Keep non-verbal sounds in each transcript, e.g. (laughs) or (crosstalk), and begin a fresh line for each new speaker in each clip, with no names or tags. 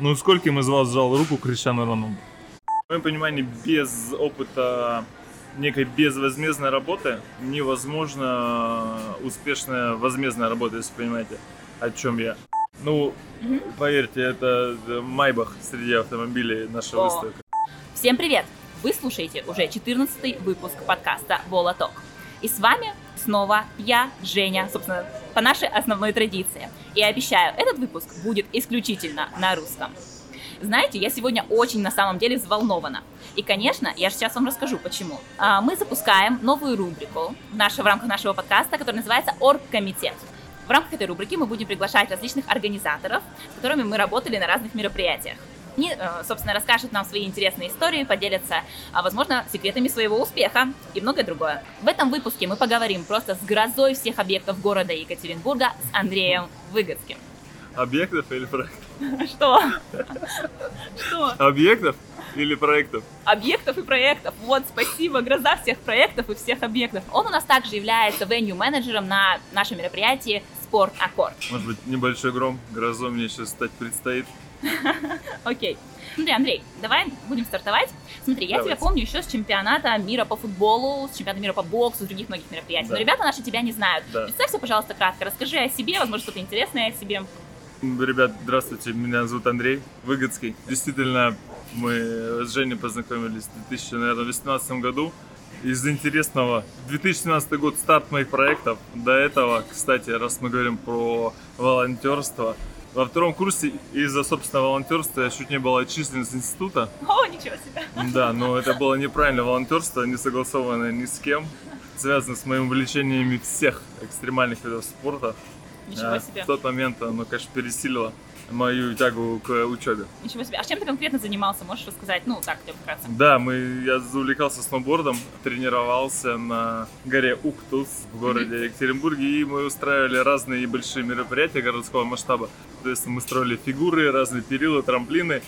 Ну, скольким из вас сжал руку Криштиану Роналду? В моем понимании, без опыта некой безвозмездной работы невозможно успешная возмездная работа, если понимаете, о чем я. Ну,
Мгм.
поверьте, это Майбах среди автомобилей наша
О.
выставка.
Всем привет! Вы слушаете уже 14 выпуск подкаста Волоток. И с вами снова я, Женя, собственно, по нашей основной традиции. И обещаю, этот выпуск будет исключительно на русском. Знаете, я сегодня очень на самом деле взволнована. И, конечно, я же сейчас вам расскажу, почему. А, Мы запускаем новую рубрику в, наше- в рамках нашего подкаста, которая называется «Оргкомитет». В рамках этой рубрики мы будем приглашать различных организаторов, с которыми мы работали на разных мероприятиях. Они, э, собственно, расскажут нам свои интересные истории, поделятся, а, возможно, секретами своего успеха и многое другое. В этом выпуске мы поговорим просто с грозой всех объектов города Екатеринбурга с Андреем Выгодским.
Объектов или проектов?
Что? Что?
Объектов или проектов?
Объектов и проектов. Вот, спасибо, гроза всех проектов и всех объектов. Он у нас также является венью-менеджером на нашем мероприятии «Спорт Аккорд».
Может быть, небольшой гром, грозой мне сейчас стать предстоит.
Окей. Смотри, Андрей, давай будем стартовать. Смотри, я
Давайте.
тебя помню еще с чемпионата мира по футболу, с чемпионата мира по боксу, с других многих мероприятий.
Да.
Но ребята наши тебя не знают.
Да.
Представься, пожалуйста, кратко, расскажи о себе, возможно, что-то интересное о себе.
Ребят, здравствуйте, меня зовут Андрей Выгодский. Действительно, мы с Женей познакомились в 2018 году. Из интересного, 2017 год старт моих проектов. До этого, кстати, раз мы говорим про волонтерство, во втором курсе из-за собственного волонтерства я чуть не был отчислен с института.
О, ничего себе.
Да, но это было неправильное волонтерство, не согласованное ни с кем. Связано с моими увлечениями всех экстремальных видов спорта.
Ничего
А,
себе.
В тот момент оно, конечно, пересилило мою тягу к учебе.
Ничего себе. А чем ты конкретно занимался? Можешь рассказать? Ну, так, бы вкратце.
Да, мы, я увлекался сноубордом, тренировался на горе Уктус в городе Екатеринбурге, и мы устраивали разные большие мероприятия городского масштаба. То есть мы строили фигуры, разные перилы, трамплины,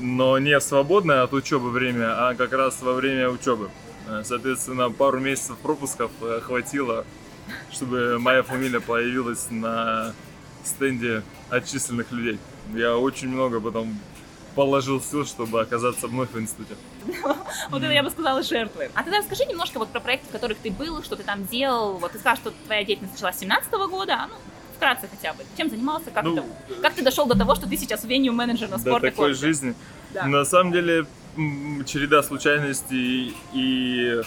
но не в свободное от учебы время, а как раз во время учебы. Э, Соответственно, пару месяцев пропусков э, хватило, чтобы моя фамилия появилась на стенде отчисленных людей. Я очень много потом положил сил, чтобы оказаться вновь в институте. (laughs)
Вот это я бы сказала жертвы. А тогда расскажи немножко вот про проекты, в которых ты был, что ты там делал. Вот ты сказал, что твоя деятельность началась с 17 года, а, ну, вкратце хотя бы. Чем занимался, как,
Ну,
это- как ты дошел до того, что ты сейчас веню-менеджер на
до
спорт
такой жизни.
Да.
На самом деле, череда случайностей и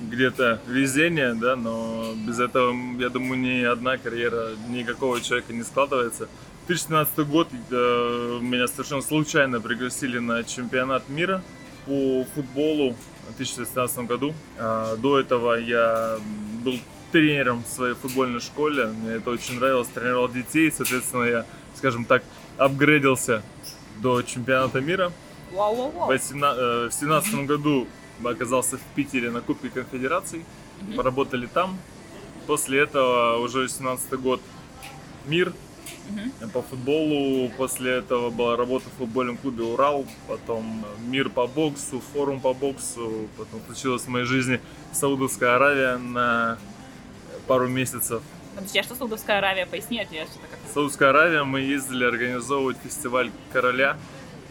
где-то везения, да, но без этого, я думаю, ни одна карьера никакого человека не складывается. 2017 год э, меня совершенно случайно пригласили на чемпионат мира по футболу в 2016 году. А, До этого я был тренером в своей футбольной школе. Мне это очень нравилось, тренировал детей. Соответственно, я, скажем так, апгрейдился до чемпионата мира.
Вау-вау-вау.
В 18 э, в 2017 году оказался в Питере на Кубке Конфедераций.
Мгм.
Поработали там. После этого уже 18 год мир
Мгм.
по футболу. После этого была работа в футбольном клубе «Урал». Потом мир по боксу, форум по боксу. Потом случилась в моей жизни Саудовская Аравия на пару месяцев.
Подожди, а что Саудовская Аравия? Поясни, а я что-то как
Саудовская Аравия мы ездили организовывать фестиваль короля,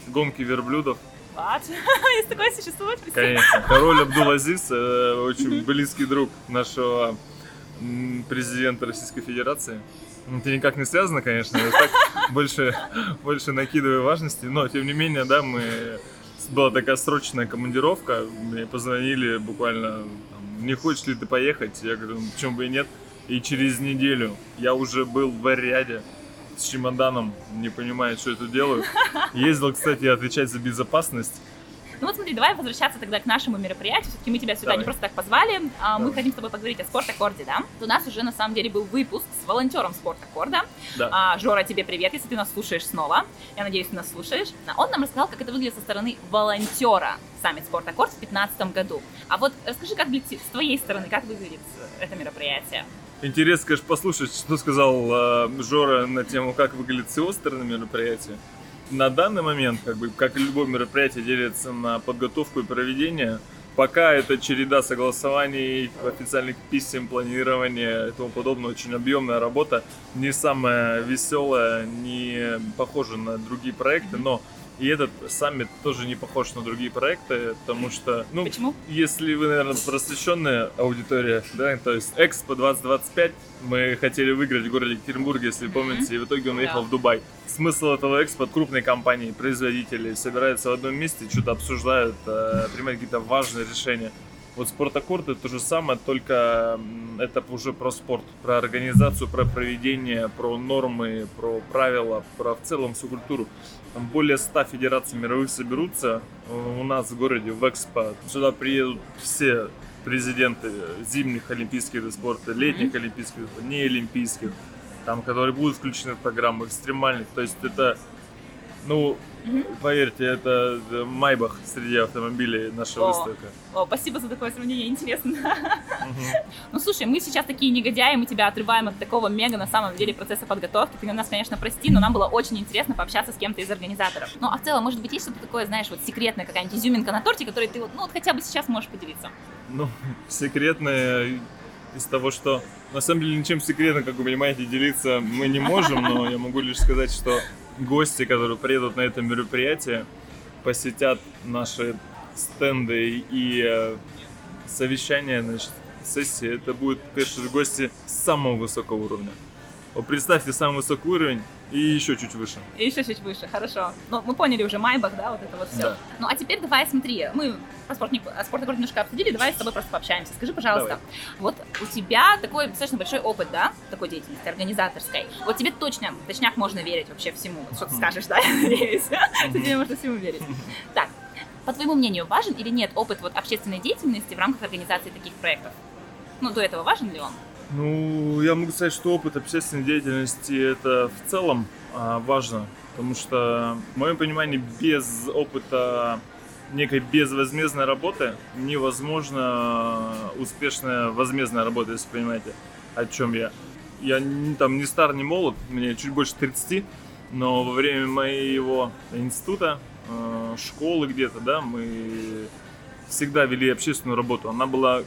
гонки верблюдов.
What? (laughs) Есть такое существует?
Конечно. Король Абдул-Азиз, э, очень близкий друг нашего президента Российской Федерации. Это никак не связано, конечно, я так больше, больше накидываю важности, но тем не менее, да, мы была такая срочная командировка, мне позвонили буквально, не хочешь ли ты поехать? Я говорю, ну, почему бы и нет. И через неделю я уже был в Ариаде с чемоданом, не понимая, что я тут делаю. Ездил, кстати, отвечать за безопасность.
Ну вот смотри, давай возвращаться тогда к нашему мероприятию. Все-таки мы тебя сюда
Давай.
не просто так позвали. а мы хотим с тобой поговорить о спорт-аккорде, да? У нас уже на самом деле был выпуск с волонтером спорт-аккорда.
Да.
А, Жора, тебе привет, если ты нас слушаешь снова. Я надеюсь, ты нас слушаешь. Он нам рассказал, как это выглядит со стороны волонтера саммит спорт-аккорд в 2015 году. А вот расскажи, как выглядит с твоей стороны, как выглядит это мероприятие?
Интересно, конечно, послушать, что сказал э, Жора на тему, как выглядит с его стороны мероприятие. На данный момент, как бы, как и любое мероприятие делится на подготовку и проведение, Пока это череда согласований, официальных писем, планирования и тому подобное, очень объемная работа, не самая веселая, не похожа на другие проекты, но и этот саммит тоже не похож на другие проекты, потому что, ну,
Почему?
если вы, наверное, просвещенная аудитория, да, то есть Экспо 2025 мы хотели выиграть в городе Екатеринбурге, если помните, и в итоге он уехал
Да.
в Дубай. Смысл этого экспо крупные компании, производители собираются в одном месте, что-то обсуждают, э, принимают какие-то важные решения. Вот спортакорд это то же самое, только это уже про спорт, про организацию, про проведение, про нормы, про правила, про в целом всю культуру. Там более 100 федераций мировых соберутся э, у нас в городе, в Экспо. Сюда приедут все президенты зимних олимпийских видов спорта, летних олимпийских, видов спорта, не олимпийских, там, которые будут включены в программу экстремальных. То есть это, ну,
Мгм.
поверьте, это э, Майбах среди автомобилей наша
О.
выставка.
О, спасибо за такое сравнение, интересно.
Мгм.
Ну слушай, мы сейчас такие негодяи, мы тебя отрываем от такого мега на самом деле процесса подготовки. Ты нас, конечно, прости, но нам было очень интересно пообщаться с кем-то из организаторов. Ну а в целом, может быть, есть что-то такое, знаешь, вот секретное, какая-нибудь изюминка на торте, которой ты вот, ну вот хотя бы сейчас можешь поделиться.
Ну, (laughs) секретное из того, что на самом деле ничем секретно, как вы понимаете, делиться мы не можем, но я могу лишь сказать, что гости, которые приедут на это мероприятие, посетят наши стенды и э, совещания, значит, сессии, это будут, конечно же, гости самого высокого уровня. Представьте самый высокий уровень и еще чуть выше.
И еще чуть выше, хорошо. Ну, мы поняли уже Майбах, да, вот это вот все.
Да.
Ну, а теперь давай смотри, мы про спорт, о спорте немножко обсудили, давай с тобой просто пообщаемся. Скажи, пожалуйста, вот у тебя такой достаточно большой опыт, да, такой деятельности организаторской. Вот тебе точно, точняк можно верить вообще всему. Вот Что ты скажешь, да, (laughs) надеюсь, что тебе можно всему верить. Так, по твоему мнению, важен или нет опыт вот общественной деятельности в рамках организации таких проектов? Ну, до этого важен ли он?
Ну, я могу сказать, что опыт общественной деятельности это в целом а, важно, потому что, в моем понимании, без опыта некой безвозмездной работы невозможно успешная возмездная работа, если понимаете, о чем я. Я не, там не стар, не молод, мне чуть больше 30, но во время моего института, э, школы где-то, да, мы всегда вели общественную работу. Она была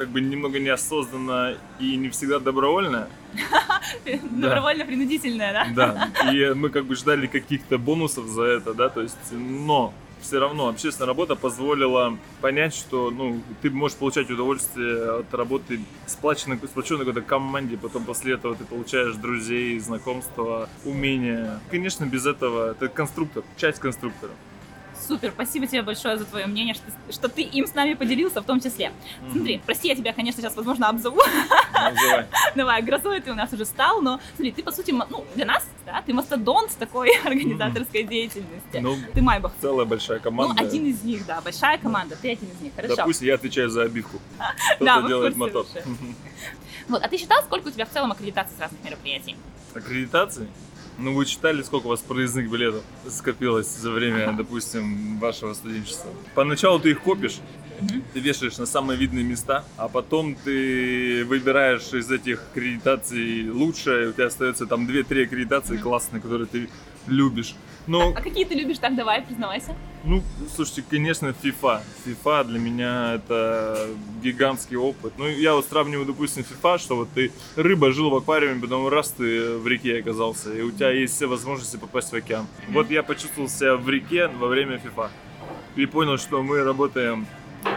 как бы немного неосознанно и не всегда добровольная. (laughs)
Добровольно-принудительное, да?
Да. (laughs) И мы как бы ждали каких-то бонусов за это, да, то есть, но все равно общественная работа позволила понять, что ну, ты можешь получать удовольствие от работы сплоченной, сплоченной какой-то команде, потом после этого ты получаешь друзей, знакомства, умения. Конечно, без этого это конструктор, часть конструктора.
Супер, спасибо тебе большое за твое мнение, что, что ты им с нами поделился в том числе. Смотри, прости, я тебя, конечно, сейчас, возможно, обзову.
Называй. (laughs)
Давай, грозой ты у нас уже стал, но смотри, ты, по сути, ну, для нас, да, ты мастодонт такой (laughs) организаторской деятельности.
Ну,
Ты Майбах.
целая большая
Ну,
команда.
один из них, да, большая команда, ты один из них, хорошо.
Допустим, я отвечаю за обивку. (laughs) Кто-то делает мотор.
Вот, а ты считал, сколько у тебя в целом аккредитаций с разных мероприятий?
Аккредитации? Ну, вы читали, сколько у вас проездных билетов скопилось за время, допустим, вашего студенчества? Поначалу ты их копишь, ты вешаешь на самые видные места, а потом ты выбираешь из этих аккредитаций лучшее, у тебя остается там 2-3 аккредитации классные, которые ты любишь. Ну,
А какие ты любишь, так давай, признавайся.
ну, слушайте, конечно, FIFA. FIFA для меня это гигантский опыт. Ну, я вот сравниваю, допустим, FIFA, что вот ты рыба жил в аквариуме, потом раз ты в реке оказался, и у тебя есть все возможности попасть в океан. Вот я почувствовал себя в реке во время FIFA. И понял, что мы работаем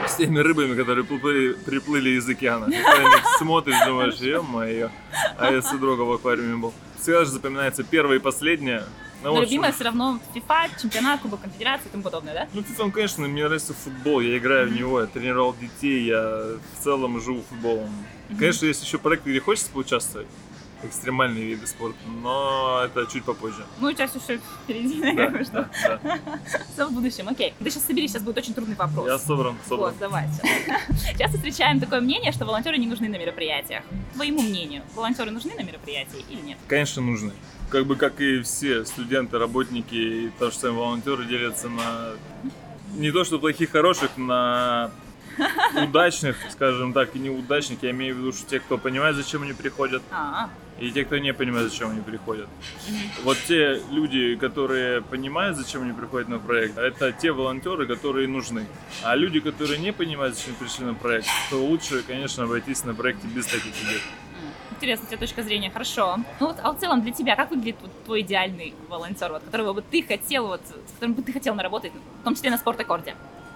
с теми рыбами, которые приплыли, приплыли из океана. Ты на них смотришь, думаешь, ё-моё, а я с другом в аквариуме был. Всегда же запоминается первое и последнее. Ну,
Но
в общем,
любимая все равно FIFA, чемпионат, Кубок Конфедерации и тому подобное, да?
ну, FIFA, конечно, мне нравится футбол, я играю в него, я тренировал детей, я в целом живу футболом.
Мгм.
Конечно, есть еще проекты, где хочется поучаствовать, экстремальные виды спорта, но это чуть попозже.
Ну, у тебя все впереди,
Да,
наверное, что
да, да. (laughs)
все в будущем. Окей, ты сейчас собери, сейчас будет очень трудный вопрос.
Я собран, собран.
Вот, давайте. (laughs) Часто встречаем такое мнение, что волонтеры не нужны на мероприятиях. Твоему мнению, волонтеры нужны на мероприятии или нет?
Конечно, нужны. Как бы, как и все студенты, работники и то же самое волонтеры делятся на не то что плохих, хороших, на (laughs) удачных, скажем так, и неудачных. Я имею в виду, что те, кто понимает, зачем они приходят,
А,
и те, кто не понимает, зачем они приходят. Вот те люди, которые понимают, зачем они приходят на проект, это те волонтеры, которые нужны. А люди, которые не понимают, зачем пришли на проект, то лучше, конечно, обойтись на проекте без таких людей.
Интересно, тебе точка зрения, хорошо. Ну вот, а в целом для тебя, как выглядит вот твой идеальный волонтер, вот, которого бы ты хотел, вот, с которым бы ты хотел наработать, в том числе на спорт-аккорде?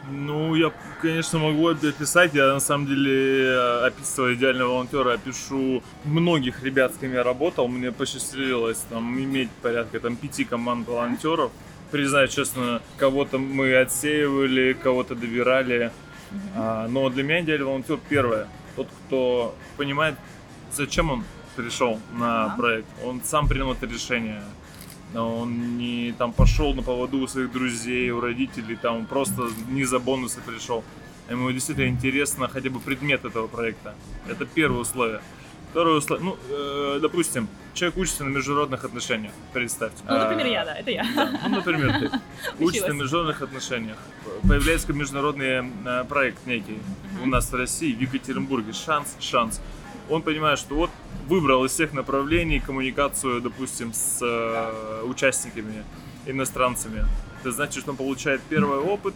Ну, я, конечно, могу описать. Я, на самом деле, описывая идеального волонтера, опишу многих ребят, с кем я работал. Мне посчастливилось там иметь порядка там пяти команд волонтеров. Признаю честно, кого-то мы отсеивали, кого-то добирали. А, но для меня идеальный волонтер первое. Тот, кто понимает, зачем он пришел на проект. Он сам принял это решение он не там пошел на поводу у своих друзей, у родителей, там просто не за бонусы пришел. Ему действительно интересно хотя бы предмет этого проекта. Это первое условие. Второе условие, ну, э, допустим, человек учится на международных отношениях, представьте.
Ну, например, а, я, да, это я.
Да, ну, например, ты (laughs) учишься на международных отношениях. Появляется международный э, проект некий uh-huh. у нас в России, в Екатеринбурге. Шанс, шанс он понимает, что вот выбрал из всех направлений коммуникацию, допустим, с э, участниками, иностранцами. Это значит, что он получает первый опыт,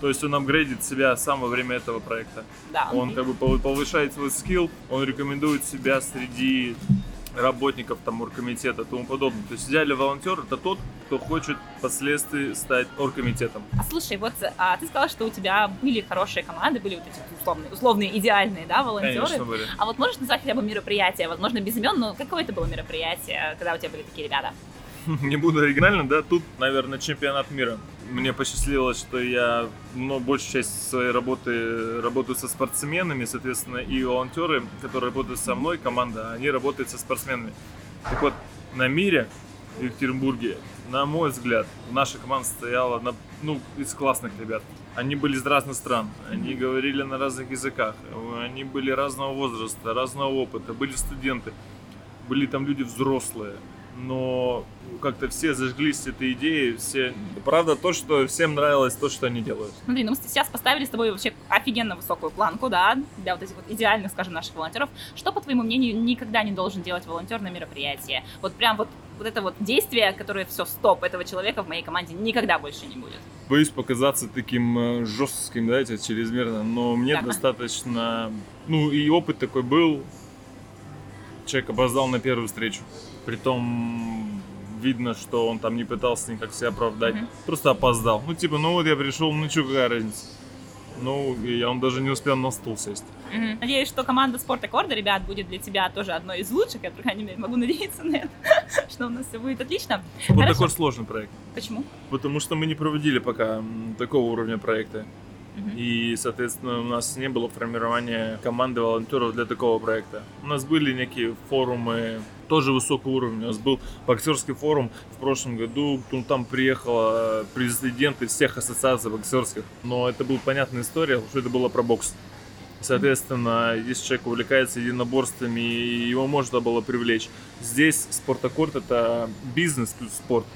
то есть он апгрейдит себя сам во время этого проекта.
Да,
он как бы повышает свой скилл, он рекомендует себя среди работников там оргкомитета и тому подобное. То есть идеальный волонтер это тот, кто хочет впоследствии стать оргкомитетом.
А слушай, вот а, ты сказал, что у тебя были хорошие команды, были вот эти условные, условные идеальные, да, волонтеры.
Конечно, были.
А вот можешь назвать хотя бы мероприятие, возможно, без имен, но какое это было мероприятие, когда у тебя были такие ребята? (laughs)
Не буду оригинальным, да, тут, наверное, чемпионат мира мне посчастливилось, что я ну, большую часть своей работы работаю со спортсменами, соответственно, и волонтеры, которые работают со мной, команда, они работают со спортсменами. Так вот, на мире в Екатеринбурге, на мой взгляд, наша команда стояла на, ну, из классных ребят. Они были из разных стран, они говорили на разных языках, они были разного возраста, разного опыта, были студенты, были там люди взрослые, но как-то все зажглись этой идеей, все... Правда то, что всем нравилось то, что они делают.
Смотри, ну мы сейчас поставили с тобой вообще офигенно высокую планку, да, для вот этих вот идеальных, скажем, наших волонтеров. Что, по твоему мнению, никогда не должен делать волонтер на мероприятии? Вот прям вот вот это вот действие, которое все, стоп, этого человека в моей команде никогда больше не будет.
Боюсь показаться таким э, жестким, да, чрезмерно, но мне да. достаточно, ну и опыт такой был, человек опоздал на первую встречу. Притом видно, что он там не пытался никак себя оправдать. Mm-hmm. Просто опоздал. Ну, типа, ну вот я пришел, ну что, какая разница? Ну, и он даже не успел на стул сесть.
Mm-hmm. Надеюсь, что команда Спорт Аккорда, ребят, будет для тебя тоже одной из лучших. Я, по крайней мере, могу надеяться на это, (laughs) что у нас все будет отлично.
Спорт Аккорд сложный проект.
Почему?
Потому что мы не проводили пока такого уровня проекта. И, соответственно, у нас не было формирования команды волонтеров для такого проекта. У нас были некие форумы тоже высокого уровня. У нас был боксерский форум в прошлом году. Ну, там приехала президенты всех ассоциаций боксерских. Но это была понятная история, что это было про бокс. Соответственно, если человек увлекается единоборствами, его можно было привлечь. Здесь спортаккорд это бизнес плюс спорт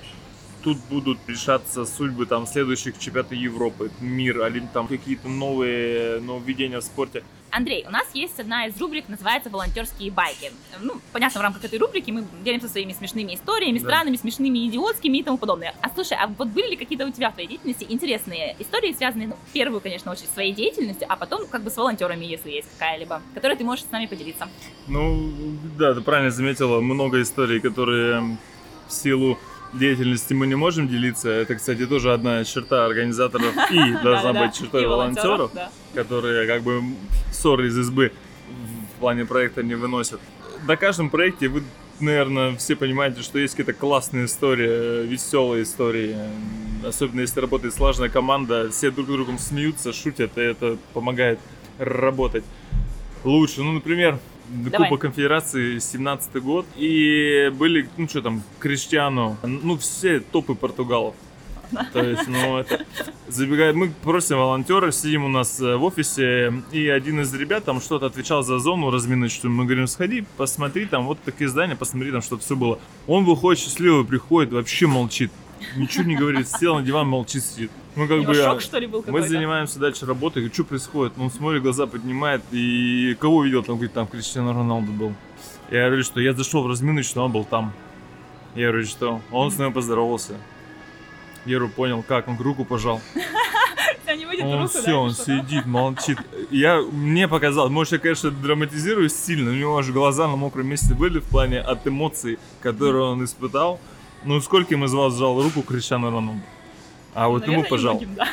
тут будут решаться судьбы там следующих чемпионатов Европы, мир, или там какие-то новые нововведения в спорте.
Андрей, у нас есть одна из рубрик, называется «Волонтерские байки». Ну, понятно, в рамках этой рубрики мы делимся своими смешными историями, да. странными, смешными, идиотскими и тому подобное. А слушай, а вот были ли какие-то у тебя в твоей деятельности интересные истории, связанные, ну, первую, конечно, с своей деятельностью, а потом как бы с волонтерами, если есть какая-либо, которой ты можешь с нами поделиться?
Ну, да, ты правильно заметила, много историй, которые в силу деятельности мы не можем делиться. Это, кстати, тоже одна черта организаторов (laughs) и должна быть чертой волонтеров, которые как бы ссоры из избы в плане проекта не выносят. На каждом проекте вы, наверное, все понимаете, что есть какие-то классные истории, веселые истории. Особенно если работает слаженная команда, все друг другом смеются, шутят, и это помогает работать лучше. Ну, например, Давай. Кубок Конфедерации 17 год. И были, ну что там, Криштиану, ну все топы португалов. (laughs) То есть, ну, это забегает. Мы просим волонтера, сидим у нас э, в офисе, и один из ребят там что-то отвечал за зону разминочную. Мы говорим, сходи, посмотри, там вот такие здания, посмотри, там что-то все было. Он выходит счастливый, приходит, вообще молчит. Ничего не говорит, сел на диван, молчит, сидит.
Ну, как бы, шок, что ли, был
Мы занимаемся дальше работой, что происходит? Ну, он смотрит, глаза поднимает, и кого видел, там, говорит, там Криштиану Роналду был. Я говорю, что я зашел в разминочную, он был там. Я говорю, что он с нами поздоровался. Я говорю, понял, как, он руку пожал. (laughs) Он
руку, да,
все, он сидит, молчит. Я, мне показалось, может, я, конечно, драматизирую сильно, у него аж глаза на мокром месте были в плане от эмоций, которые он испытал. Ну, скольким из вас сжал руку Криштиану Роналду? А вот ему
Наверное,
пожал.
немногим, да.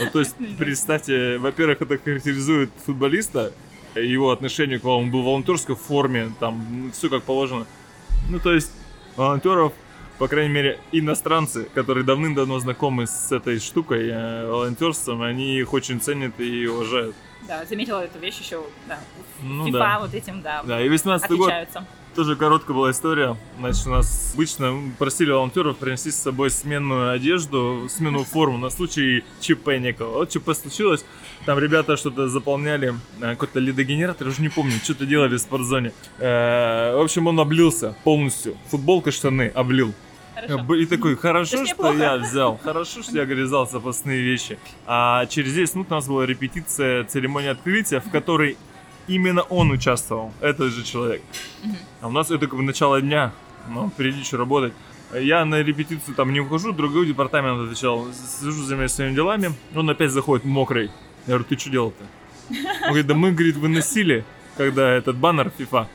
Ну, то есть, представьте, во-первых, это характеризует футболиста, его отношение к вам, он был в волонтерской форме, там, все как положено. Ну, то есть, волонтеров, по крайней мере, иностранцы, которые давным-давно знакомы с этой штукой, э, волонтерством, они их очень ценят и уважают.
Да, заметила эту вещь еще, да.
Ну
FIFA
да.
вот этим, да,
Да, и 18 год. Тоже короткая была история. Значит, у нас обычно просили волонтеров принести с собой сменную одежду, сменную форму на случай ЧП некого. Вот ЧП случилось, там ребята что-то заполняли, э, какой-то лидогенератор, уже не помню, что-то делали в спортзоне. Э, В общем, он облился полностью. Футболка, штаны облил.
Хорошо.
И такой, хорошо, что я взял, хорошо, что я грязал запасные вещи. А через 10 минут у нас была репетиция церемонии открытия, в которой именно он участвовал, этот же человек. А у нас это как бы начало дня, ну, впереди еще работать. Я на репетицию там не ухожу, другой департамент отвечал, сижу за своими делами, он опять заходит мокрый. Я говорю, ты что делал-то? Он говорит, да мы, говорит, выносили, когда этот баннер FIFA,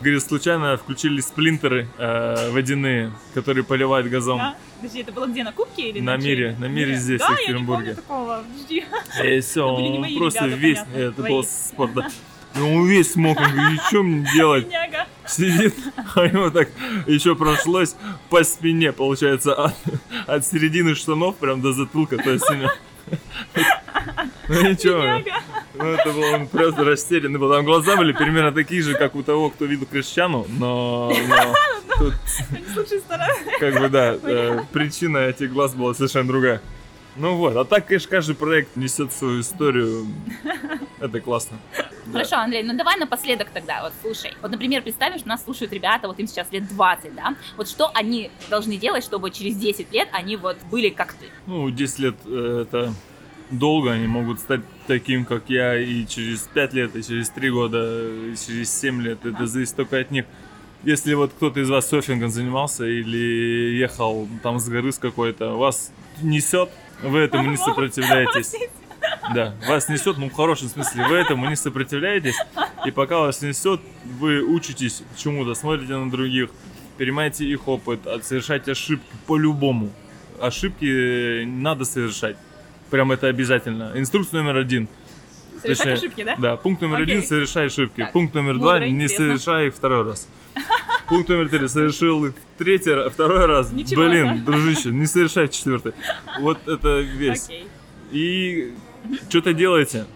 говорит, случайно включили сплинтеры э, водяные, которые поливают газом.
Да? Подожди, это было где, на Кубке или
На
на
мире, на мире здесь,
да,
в
я не
Екатеринбурге.
помню такого. Подожди.
И все,
были не
он просто
ребята,
весь,
понятно,
это
твои.
был спорт, да. Ну, он весь мог, он говорит, что мне делать? Сидит, а ему так еще прошлось по спине, получается, от, от середины штанов прям до затылка, то есть именно- Ну ничего, ну это был он просто растерянный был. Там глаза были примерно такие же, как у того, кто видел Крещану, но, но тут как бы да, э, причина этих глаз была совершенно другая. Ну вот, а так, конечно, каждый проект несет свою историю. Это классно. Да.
Хорошо, Андрей, ну давай напоследок тогда, вот слушай. Вот, например, представим, что нас слушают ребята, вот им сейчас лет 20, да? Вот что они должны делать, чтобы через 10 лет они вот были как ты?
Ну, 10 лет э, это долго, они могут стать таким, как я, и через 5 лет, и через 3 года, и через 7 лет. Это зависит только от них. Если вот кто-то из вас серфингом занимался или ехал там с горы с какой-то, вас несет, вы этому не сопротивляетесь. (laughs) Да, вас несет, ну в хорошем смысле, вы этому не сопротивляетесь, и пока вас несет, вы учитесь чему-то, смотрите на других, перенимаете их опыт, а совершайте ошибки по-любому. Ошибки надо совершать. Прям это обязательно. Инструкция номер один.
Совершать
Точнее,
ошибки, да?
Да, пункт номер
Окей.
один совершай ошибки.
Так,
Пункт номер
мудро,
два не
интересно.
совершай их второй раз. Пункт номер три совершил их третий раз, второй раз.
Ничего,
Блин, дружище, не совершай четвертый. Вот это весь.
Окей.
И что-то делайте.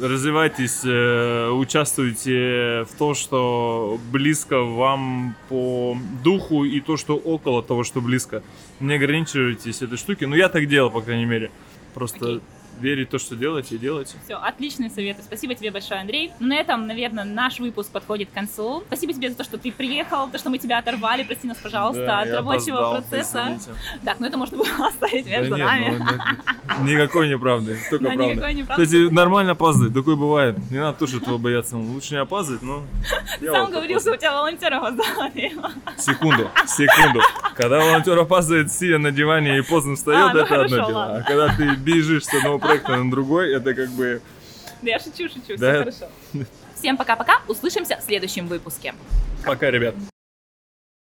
Развивайтесь, э, участвуйте в том, что близко вам по духу и то, что около того, что близко. Не ограничивайтесь этой штуки. Ну, я так делал, по крайней мере. Просто
Окей.
Верить в то, что делаете, и делайте.
Все, отличные советы. Спасибо тебе большое, Андрей. Ну, на этом, наверное, наш выпуск подходит к концу. Спасибо тебе за то, что ты приехал, то, что мы тебя оторвали. Прости нас, пожалуйста,
Да,
от рабочего
опоздал,
процесса.
извините.
Так, ну это можно было (laughs) оставить
Да
между
нет,
нами.
ну, ни- никакой неправды, только
Да, никакой неправды.
Кстати, нормально опаздывать, такое бывает. Не надо тоже этого бояться. Лучше не опаздывать, но... я
Сам говорил, что у тебя волонтеров оздали.
Секунду, секунду. Когда волонтер опаздывает, сидя на диване и поздно встает,
А, ну
это одно
хорошо,
дело.
ладно.
А когда ты бежишь с одного проекта на другой, это как бы...
Да я шучу, шучу, все
Да.
хорошо. (laughs) Всем пока-пока, услышимся в следующем выпуске.
Пока, ребят.